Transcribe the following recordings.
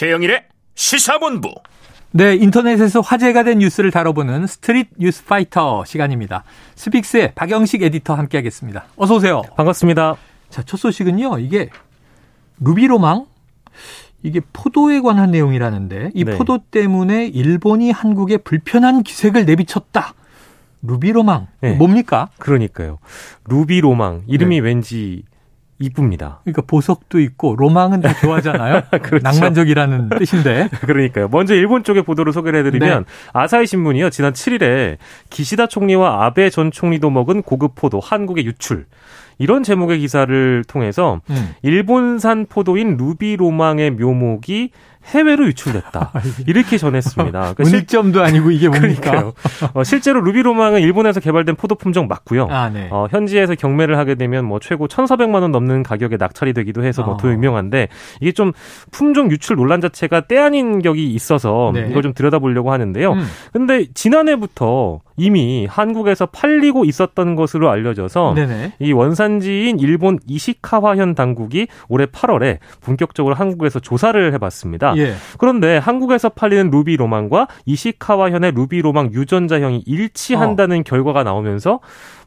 최영일의 시사본부. 네, 인터넷에서 화제가 된 뉴스를 다뤄보는 스트릿 뉴스 파이터 시간입니다. 스픽스의 박영식 에디터 함께하겠습니다. 어서 오세요. 반갑습니다. 자, 첫 소식은요. 이게 루비로망 이게 포도에 관한 내용이라는데 이 네. 포도 때문에 일본이 한국에 불편한 기색을 내비쳤다. 루비로망 네. 뭡니까? 그러니까요. 루비 로망 이름이 네. 왠지 이쁩니다. 그러니까 보석도 있고 로망은 다 좋아하잖아요. 그렇죠. 낭만적이라는 뜻인데. 그러니까요. 먼저 일본 쪽의 보도를 소개를 해드리면 네. 아사히 신문이요. 지난 7일에 기시다 총리와 아베 전 총리도 먹은 고급 포도 한국에 유출. 이런 제목의 기사를 통해서 음. 일본산 포도인 루비 로망의 묘목이 해외로 유출됐다. 이렇게 전했습니다. 그러니까 실- 문익점도 아니고 이게 뭡니까? 어, 실제로 루비 로망은 일본에서 개발된 포도 품종 맞고요. 아, 네. 어, 현지에서 경매를 하게 되면 뭐 최고 1,400만 원 넘는 가격에 낙찰이 되기도 해서 뭐 어. 더 유명한데 이게 좀 품종 유출 논란 자체가 때 아닌 격이 있어서 네. 이걸 좀 들여다보려고 하는데요. 음. 근데 지난해부터 이미 한국에서 팔리고 있었던 것으로 알려져서 네네. 이 원산지인 일본 이시카와현 당국이 올해 8월에 본격적으로 한국에서 조사를 해봤습니다. 예. 그런데 한국에서 팔리는 루비 로망과 이시카와현의 루비 로망 유전자형이 일치한다는 결과가 나오면서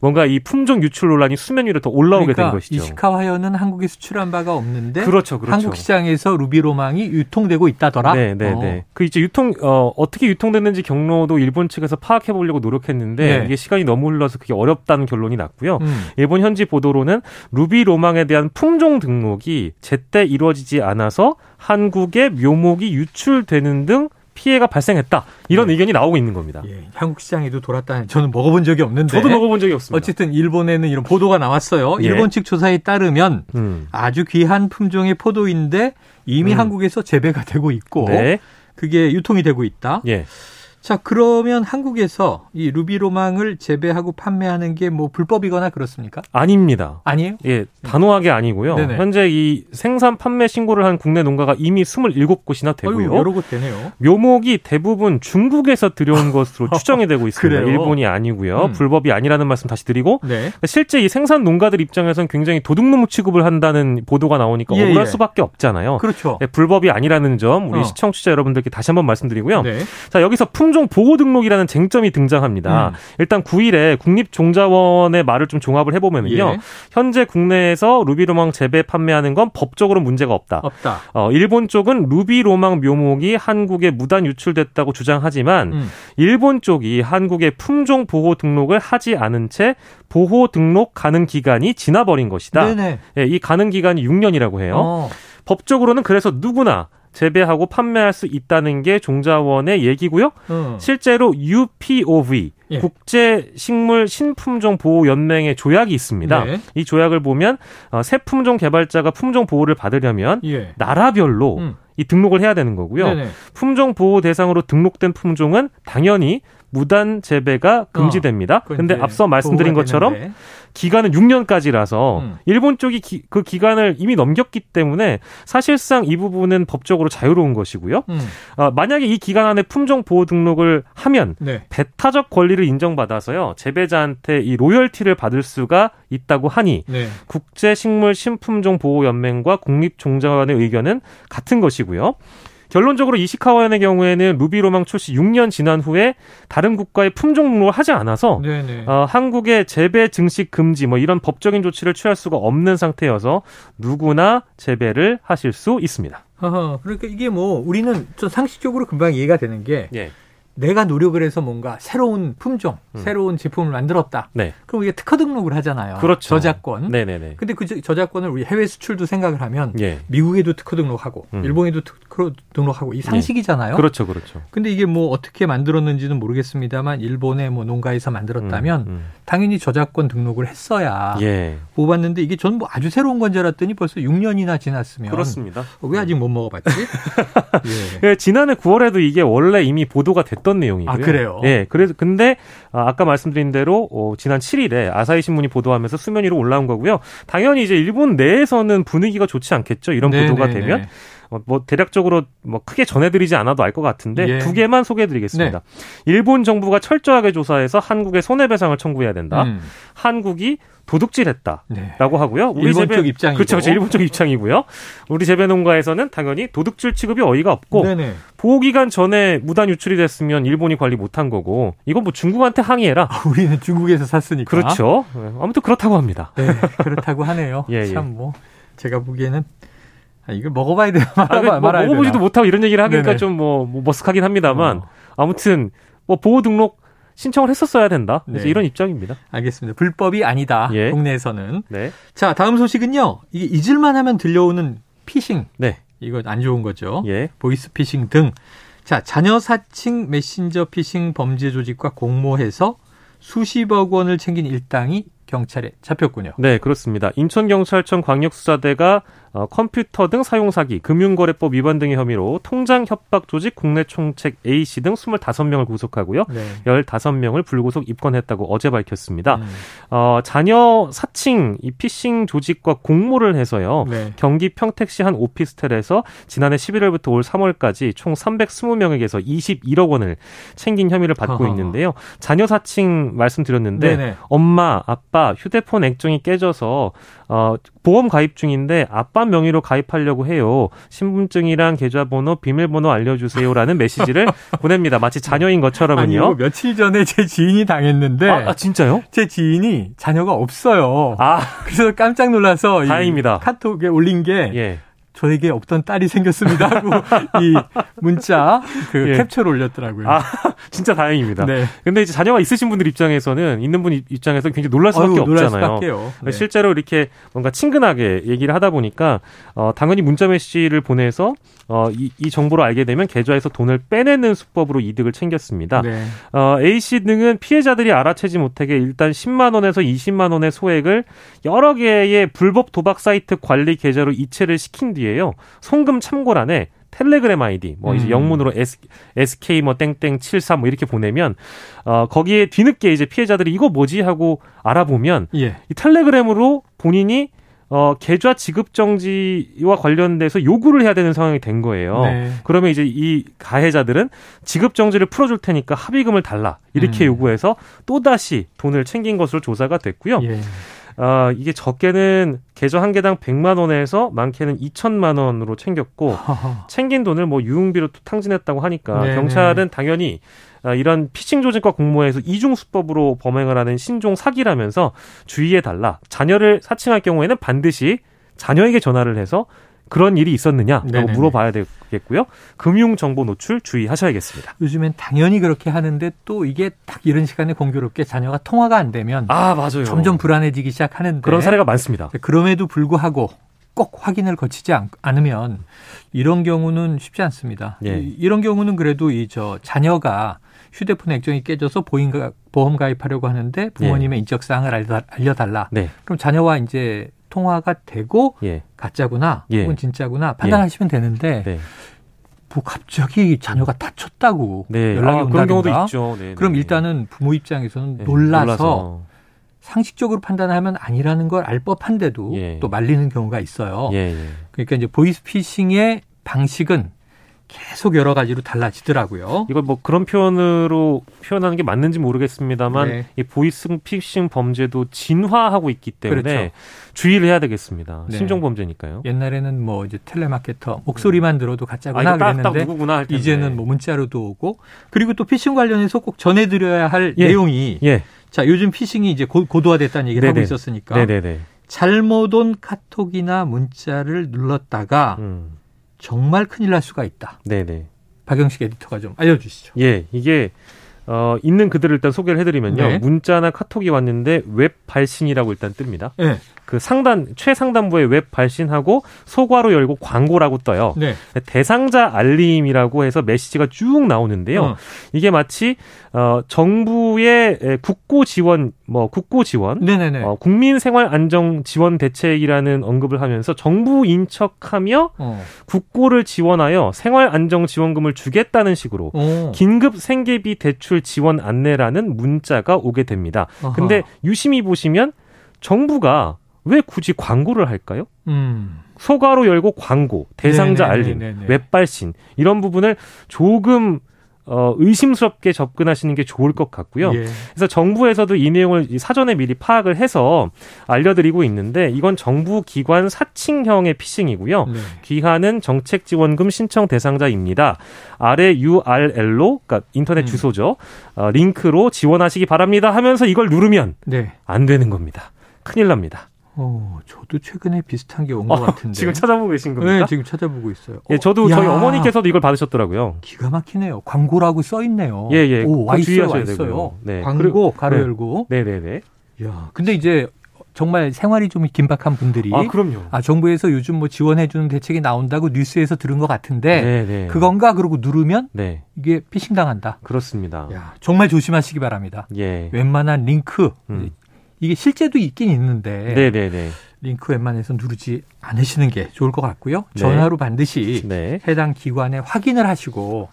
뭔가 이 품종 유출 논란이 수면 위로 더 올라오게 그러니까 된 것이죠. 이시카와현은 한국에 수출한 바가 없는데 그렇죠, 그렇죠. 한국 시장에서 루비로망이 유통되고 있다더라. 네, 네, 어. 네. 그 이제 유통 어 어떻게 유통됐는지 경로도 일본 측에서 파악해 보려고 노력했는데 네. 이게 시간이 너무 흘러서 그게 어렵다는 결론이 났고요. 음. 일본 현지 보도로는 루비 로망에 대한 품종 등록이 제때 이루어지지 않아서 한국에 묘목이 유출되는 등 피해가 발생했다. 이런 네. 의견이 나오고 있는 겁니다. 예, 한국 시장에도 돌았다는 저는 먹어본 적이 없는데 저도 먹어본 적이 없습니다. 어쨌든 일본에는 이런 보도가 나왔어요. 예. 일본 측 조사에 따르면 음. 아주 귀한 품종의 포도인데 이미 음. 한국에서 재배가 되고 있고 네. 그게 유통이 되고 있다. 예. 자, 그러면 한국에서 이 루비로망을 재배하고 판매하는 게 뭐 불법이거나 그렇습니까? 아닙니다. 아니에요? 예, 단호하게 아니고요. 네네. 현재 이 생산 판매 신고를 한 국내 농가가 이미 27곳이나 되고요. 어휴, 여러 곳 되네요. 묘목이 대부분 중국에서 들여온 것으로 추정이 되고 있습니다. 그래요? 일본이 아니고요. 음. 불법이 아니라는 말씀 다시 드리고 네. 실제 이 생산 농가들 입장에선 굉장히 도둑놈 취급을 한다는 보도가 나오니까 예, 억울할 예. 수밖에 없잖아요. 그렇죠. 예, 불법이 아니라는 점 우리 어. 시청취자 여러분들께 다시 한번 말씀드리고요. 네. 자, 여기서 품종 보호 등록이라는 쟁점이 등장합니다. 음. 일단 9일에 국립종자원의 말을 좀 종합을 해보면요. 예. 현재 국내에서 루비로망 재배 판매하는 건 법적으로 문제가 없다. 없다. 어, 일본 쪽은 루비로망 묘목이 한국에 무단 유출됐다고 주장하지만 음. 일본 쪽이 한국에 품종 보호 등록을 하지 않은 채 보호 등록 가능 기간이 지나버린 것이다. 네네. 예, 이 가능 기간이 6년이라고 해요. 어. 법적으로는 그래서 누구나 재배하고 판매할 수 있다는 게 종자원의 얘기고요. 어. 실제로 UPOV 예. 국제 식물 신품종 보호 연맹의 조약이 있습니다. 네. 이 조약을 보면 어, 새 품종 개발자가 품종 보호를 받으려면 예. 나라별로 음. 이 등록을 해야 되는 거고요. 네네. 품종 보호 대상으로 등록된 품종은 당연히 무단 재배가 금지됩니다. 그건 근데 앞서 말씀드린 것처럼 되는데. 기간은 6년까지라서 음. 일본 쪽이 기- 그 기간을 이미 넘겼기 때문에 사실상 이 부분은 법적으로 자유로운 것이고요. 음. 어, 만약에 이 기간 안에 품종 보호 등록을 하면 네. 배타적 권리를 인정받아서요 재배자한테 이 로열티를 받을 수가 있다고 하니 네. 국제식물 신품종 보호 연맹과 국립종자원의 의견은 같은 것이고요. 결론적으로 이시카와현의 경우에는 루비 로망 출시 6년 지난 후에 다른 국가의 품종 등록을 하지 않아서. 어, 한국의 재배 증식 금지 뭐 이런 법적인 조치를 취할 수가 없는 상태여서 누구나 재배를 하실 수 있습니다. 어허, 그러니까 이게 뭐 우리는 좀 상식적으로 금방 이해가 되는 게 예. 내가 노력을 해서 뭔가 새로운 품종, 음. 새로운 제품을 만들었다. 네. 그럼 이게 특허 등록을 하잖아요. 그렇죠. 저작권. 네네네. 근데 그 저- 저작권을 우리 해외 수출도 생각을 하면 예. 미국에도 특허 등록하고 음. 일본에도 특허 등록하고 이 상식이잖아요. 그렇죠, 그렇죠. 근데 이게 뭐 어떻게 만들었는지는 모르겠습니다만 일본의 뭐 농가에서 만들었다면 음, 음. 당연히 저작권 등록을 했어야 예. 뽑았는데 이게 전 뭐 아주 새로운 건 줄 알았더니 벌써 6년이나 지났으면 그렇습니다. 어, 왜 아직 못 먹어봤지? 예. 예, 지난해 9월에도 이게 원래 이미 보도가 됐던 내용이고요. 아, 그래요? 예, 그래서 근데 아, 아까 말씀드린 대로 어, 지난 7일에 아사히 신문이 보도하면서 수면 위로 올라온 거고요. 당연히 이제 일본 내에서는 분위기가 좋지 않겠죠. 이런 보도가 네네네. 되면 어, 뭐 대략적으로 뭐 크게 전해드리지 않아도 알 것 같은데 예. 두 개만 소개해드리겠습니다. 일본 정부가 철저하게 조사해서 한국에 손해배상을 청구해야 된다. 음. 한국이 도둑질했다. 네. 라고 하고요. 우리 일본 재배- 쪽 입장이고. 그렇죠, 그렇죠. 일본 쪽 입장이고요. 우리 재배 농가에서는 당연히 도둑질 취급이 어이가 없고 네네. 보호 기간 전에 무단 유출이 됐으면 일본이 관리 못한 거고 이건 뭐 중국한테 항의해라. 우리는 중국에서 샀으니까. 그렇죠. 네, 아무튼 그렇다고 합니다. 네, 그렇다고 하네요. 예, 예. 참뭐 제가 보기에는 아, 이걸 먹어봐야 돼요. 아, 말아봐, 뭐 먹어보지도 되나. 못하고 이런 얘기를 하니까. 좀 뭐 머쓱하긴 합니다만 어. 아무튼 뭐 보호 등록 신청을 했었어야 된다. 그래서 네. 이런 입장입니다. 알겠습니다. 불법이 아니다. 예. 국내에서는. 네. 자, 다음 소식은요. 이게 잊을만 하면 들려오는 피싱. 네. 이거 안 좋은 거죠. 예. 보이스 피싱 등. 자, 자녀 사칭 메신저 피싱 범죄 조직과 공모해서 수십억 원을 챙긴 일당이 경찰에 잡혔군요. 네, 그렇습니다. 인천경찰청 광역수사대가 어, 컴퓨터 등 사용 사기, 금융거래법 위반 등의 혐의로 통장 협박 조직 국내 총책 A씨 등 25명을 구속하고요. 네. 15명을 불구속 입건했다고 어제 밝혔습니다. 음, 어, 자녀 사칭, 이 피싱 조직과 공모를 해서요. 네. 경기 평택시 한 오피스텔에서 지난해 11월부터 올 3월까지 총 320명에게서 21억 원을 챙긴 혐의를 받고 어허. 있는데요. 자녀 사칭 말씀드렸는데 네네. 엄마, 아빠 휴대폰 액정이 깨져서 어, 보험 가입 중인데 아빠 명의로 가입하려고 해요. 신분증이랑 계좌번호, 비밀번호 알려주세요라는 메시지를 보냅니다. 마치 자녀인 것처럼은요. 며칠 전에 제 지인이 당했는데 아, 아, 진짜요? 제 지인이 자녀가 없어요. 아, 그래서 깜짝 놀라서 이 다행입니다. 카톡에 올린 게 예. 저에게 없던 딸이 생겼습니다 하고 이 문자 그 예. 캡처를 올렸더라고요. 아, 진짜 다행입니다. 네. 근데 이제 자녀가 있으신 분들 입장에서는 있는 분 입장에서 굉장히 놀랄 수밖에 아유, 놀랄 없잖아요. 수밖에요. 네. 실제로 이렇게 뭔가 친근하게 얘기를 하다 보니까 어, 당연히 문자 메시지를 보내서 어, 이, 이 정보를 알게 되면 계좌에서 돈을 빼내는 수법으로 이득을 챙겼습니다. 네. 어, A 씨 등은 피해자들이 알아채지 못하게 일단 10만 원에서 20만 원의 소액을 여러 개의 불법 도박 사이트 관리 계좌로 이체를 시킨 뒤 에요. 송금 참고란에 텔레그램 아이디 뭐 이제 음. 영문으로 S, SK 뭐 땡땡 73뭐 이렇게 보내면 어 거기에 뒤늦게 이제 피해자들이 이거 뭐지 하고 알아보면 예. 이 텔레그램으로 본인이 어 계좌 지급 정지와 관련돼서 요구를 해야 되는 상황이 된 거예요. 네. 그러면 이제 이 가해자들은 지급 정지를 풀어줄 테니까 합의금을 달라 이렇게 음. 요구해서 또 다시 돈을 챙긴 것으로 조사가 됐고요. 예. 어, 이게 적게는 계좌 한 개당 100만 원에서 많게는 2천만 원으로 챙겼고. 챙긴 돈을 뭐 유흥비로 또 탕진했다고 하니까 네네. 경찰은 당연히 아, 이런 피싱 조직과 공모해서 이중 수법으로 범행을 하는 신종 사기라면서 주의해 달라. 자녀를 사칭할 경우에는 반드시 자녀에게 전화를 해서 그런 일이 있었느냐라고 네네네. 물어봐야 되겠고요. 금융 정보 노출 주의하셔야겠습니다. 요즘엔 당연히 그렇게 하는데 또 이게 딱 이런 시간에 공교롭게 자녀가 통화가 안 되면 아 맞아요. 점점 불안해지기 시작하는데 그런 사례가 많습니다. 그럼에도 불구하고 꼭 확인을 거치지 않, 않으면 이런 경우는 쉽지 않습니다. 예. 이, 이런 경우는 그래도 이 저 자녀가 휴대폰 액정이 깨져서 보험, 가, 보험 가입하려고 하는데 부모님의 인적 사항을 알려- 알려달라. 네, 그럼 자녀와 이제 통화가 되고 예, 가짜구나 예. 혹은 진짜구나 판단하시면 되는데 네, 뭐 갑자기 자녀가 다쳤다고 네. 연락이 아, 그런 경우도 온다든가 있죠. 네, 그럼 네. 일단은 부모 입장에서는 네, 놀라서 상식적으로 판단하면 아니라는 걸 알 법한데도 예. 또 말리는 경우가 있어요. 예, 예. 그러니까 이제 보이스피싱의 방식은 계속 여러 가지로 달라지더라고요. 이걸 뭐 그런 표현으로 표현하는 게 맞는지 모르겠습니다만 네. 이 보이스 피싱 범죄도 진화하고 있기 때문에 그렇죠. 주의를 해야 되겠습니다. 네. 신종 범죄니까요. 옛날에는 뭐 이제 텔레마케터 목소리만 들어도 아, 가짜구나 딱, 딱 그랬는데 누구구나 할 텐데. 이제는 뭐 문자로도 오고 그리고 또 피싱 관련해서 꼭 전해드려야 할 예. 내용이 예, 자 요즘 피싱이 이제 고, 고도화됐다는 얘기를 하고 네네. 있었으니까 네, 네, 네. 잘못 온 카톡이나 문자를 눌렀다가 음, 정말 큰일 날 수가 있다. 네, 네. 박영식 에디터가 좀 알려주시죠. 예, 이게 어, 있는 그대로 일단 소개를 해드리면요. 네. 문자나 카톡이 왔는데 웹 발신이라고 일단 뜹니다. 네. 그 상단 최상단부에 웹 발신하고 소괄호 열고 광고라고 떠요. 네. 대상자 알림이라고 해서 메시지가 쭉 나오는데요. 어. 이게 마치 어, 정부의 에, 국고 지원, 뭐 국고 지원. 어, 국민 생활 안정 지원 대책이라는 언급을 하면서 정부 인 척하며 어. 국고를 지원하여 생활 안정 지원금을 주겠다는 식으로 어. 긴급 생계비 대출 지원 안내라는 문자가 오게 됩니다. 아하. 근데 유심히 보시면 정부가 왜 굳이 광고를 할까요? 음. 소가로 열고 광고, 대상자 알림, 네네네네. 웹발신 이런 부분을 조금 어, 의심스럽게 접근하시는 게 좋을 것 같고요. 예. 그래서 정부에서도 이 내용을 이 사전에 미리 파악을 해서 알려드리고 있는데 이건 정부 기관 사칭형의 피싱이고요. 네. 귀하는 정책 지원금 신청 대상자입니다. 아래 URL로 그러니까 인터넷 음. 주소죠. 어, 링크로 지원하시기 바랍니다 하면서 이걸 누르면 네. 안 되는 겁니다. 큰일 납니다. 어, 저도 최근에 비슷한 게 온것 어, 같은데. 지금 찾아보고 계신 겁니까? 네, 지금 찾아보고 있어요. 예, 어, 저도 저희 야, 어머니께서도 이걸 받으셨더라고요. 기가 막히네요. 광고라고 써 있네요. 예, 예. 오, 와 있어요, 와 있어요. 네. 광고 가로 네. 열고. 네 네 네. 야, 근데 이제 정말 생활이 좀 긴박한 분들이 아, 그럼요. 아, 정부에서 요즘 뭐 지원해주는 대책이 나온다고 뉴스에서 들은 것 같은데 네네. 그건가 그러고 누르면 네. 이게 피싱 당한다. 그렇습니다. 야, 정말 조심하시기 바랍니다. 예. 웬만한 링크 음. 이게 실제도 있긴 있는데 네네네. 링크 웬만해서 누르지 않으시는 게 좋을 것 같고요. 네. 전화로 반드시 네. 해당 기관에 확인을 하시고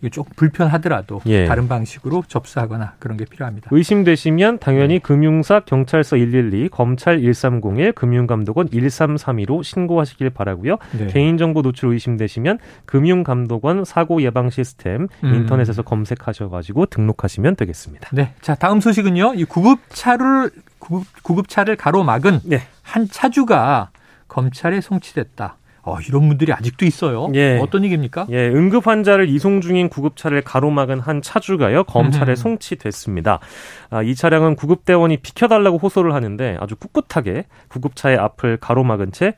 이게 조금 불편하더라도 예. 다른 방식으로 접수하거나 그런 게 필요합니다. 의심되시면 당연히 금융사 경찰서 112, 검찰 1301, 금융감독원 1332로 신고하시길 바라고요. 네. 개인정보 노출 의심되시면 금융감독원 사고 예방 시스템 음. 인터넷에서 검색하셔가지고 등록하시면 되겠습니다. 네. 자, 다음 소식은요. 이 구급차를 구급, 구급 차를 가로막은 네. 한 차주가 검찰에 송치됐다. 어, 이런 분들이 아직도 있어요. 예. 어떤 얘기입니까? 예, 응급 환자를 이송 중인 구급차를 가로막은 한 차주가요 검찰에 음. 송치됐습니다. 아, 이 차량은 구급대원이 비켜달라고 호소를 하는데 아주 꿋꿋하게 구급차의 앞을 가로막은 채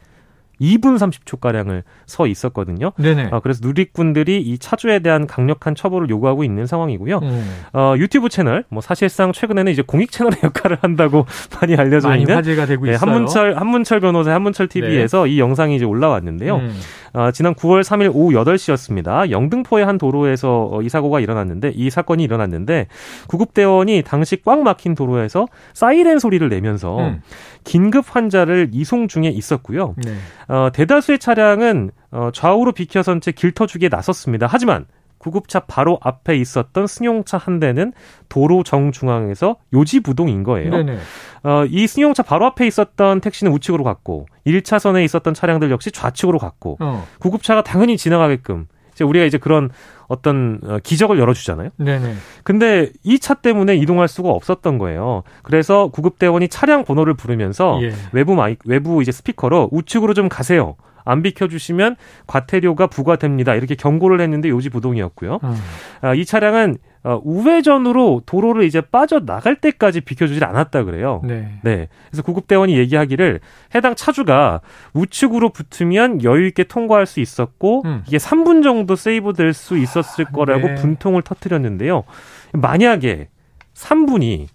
2분 30초 가량을 서 있었거든요. 네네. 아, 그래서 누리꾼들이 이 차주에 대한 강력한 처벌을 요구하고 있는 상황이고요. 음, 어, 유튜브 채널, 뭐 사실상 최근에는 이제 공익 채널의 역할을 한다고 많이 알려져 많이 있는 화제가 되고 네, 있어요. 한문철 한문철 변호사 한문철 TV에서 이 영상이 이제 올라왔는데요. 음, 어, 지난 9월 3일 오후 8시였습니다. 영등포의 한 도로에서 어, 이 사고가 일어났는데 이 사건이 일어났는데 구급대원이 당시 꽉 막힌 도로에서 사이렌 소리를 내면서 음. 긴급 환자를 이송 중에 있었고요. 네. 어, 대다수의 차량은 어, 좌우로 비켜선 채 길터주기에 나섰습니다. 하지만 구급차 바로 앞에 있었던 승용차 한 대는 도로 정중앙에서 요지부동인 거예요. 네네. 어, 이 승용차 바로 앞에 있었던 택시는 우측으로 갔고 1차선에 있었던 차량들 역시 좌측으로 갔고 어, 구급차가 당연히 지나가게끔 우리가 이제 그런 어떤 어, 기적을 열어주잖아요. 네네. 근데 이 차 때문에 이동할 수가 없었던 거예요. 그래서 구급대원이 차량 번호를 부르면서 예. 외부 마이 외부 이제 스피커로 우측으로 좀 가세요. 안 비켜주시면 과태료가 부과됩니다. 이렇게 경고를 했는데 요지부동이었고요. 어, 아, 이 차량은 어, 우회전으로 도로를 이제 빠져 나갈 때까지 비켜주질 않았다 그래요. 네. 네. 그래서 구급대원이 얘기하기를 해당 차주가 우측으로 붙으면 여유 있게 통과할 수 있었고 음. 이게 3분 정도 세이브 될 수 있었을 거라고 네. 분통을 터뜨렸는데요. 만약에 3분이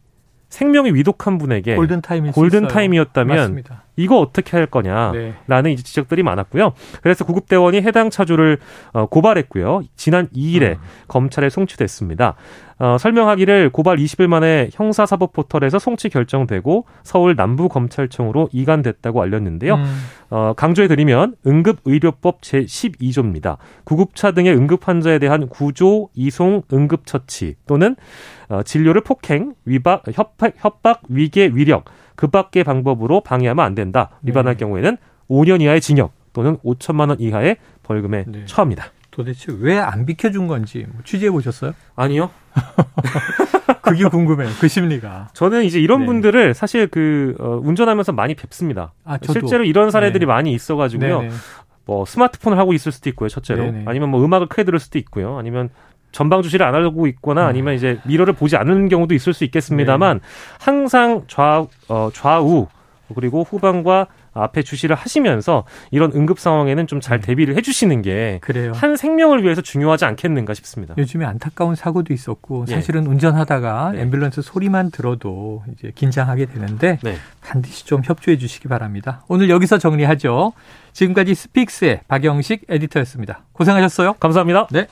생명이 위독한 분에게 골든 타임이 골든 타임이었다면 맞습니다. 이거 어떻게 할 거냐. 네. 라는 이제 지적들이 많았고요. 그래서 구급대원이 해당 차주를 어, 고발했고요. 지난 2일에 음. 검찰에 송치됐습니다. 어, 설명하기를 고발 20일 만에 형사사법 포털에서 송치 결정되고 서울 남부검찰청으로 이관됐다고 알렸는데요. 음, 어, 강조해드리면 응급의료법 제12조입니다. 구급차 등의 응급 환자에 대한 구조, 이송, 응급처치 또는 어, 진료를 폭행, 위박, 협박, 협박, 위계, 위력 그 밖의 방법으로 방해하면 안 된다. 위반할 네. 경우에는 5년 이하의 징역 또는 5천만 원 이하의 벌금에 네. 처합니다. 도대체 왜 안 비켜준 건지 뭐 취재해 보셨어요? 아니요. 그게 궁금해요. 그 심리가. 저는 이제 이런 네. 분들을 사실 그 어, 운전하면서 많이 뵙습니다. 아. 실제로 이런 사례들이 네. 많이 있어가지고요. 네네. 뭐 스마트폰을 하고 있을 수도 있고요, 첫째로. 네네. 아니면 뭐 음악을 크게 들을 수도 있고요. 아니면 전방 주시를 안 하고 있거나 음. 아니면 이제 미러를 보지 않는 경우도 있을 수 있겠습니다만 네. 항상 좌 어, 좌우 그리고 후방과 앞에 주시를 하시면서 이런 응급 상황에는 좀잘 네. 대비를 해주시는 게 그래요. 한 생명을 위해서 중요하지 않겠는가 싶습니다. 요즘에 안타까운 사고도 있었고 예. 사실은 운전하다가 네. 앰뷸런스 소리만 들어도 이제 긴장하게 되는데 네. 반드시 좀 협조해 주시기 바랍니다. 오늘 여기서 정리하죠. 지금까지 스픽스의 박영식 에디터였습니다. 고생하셨어요. 감사합니다. 네.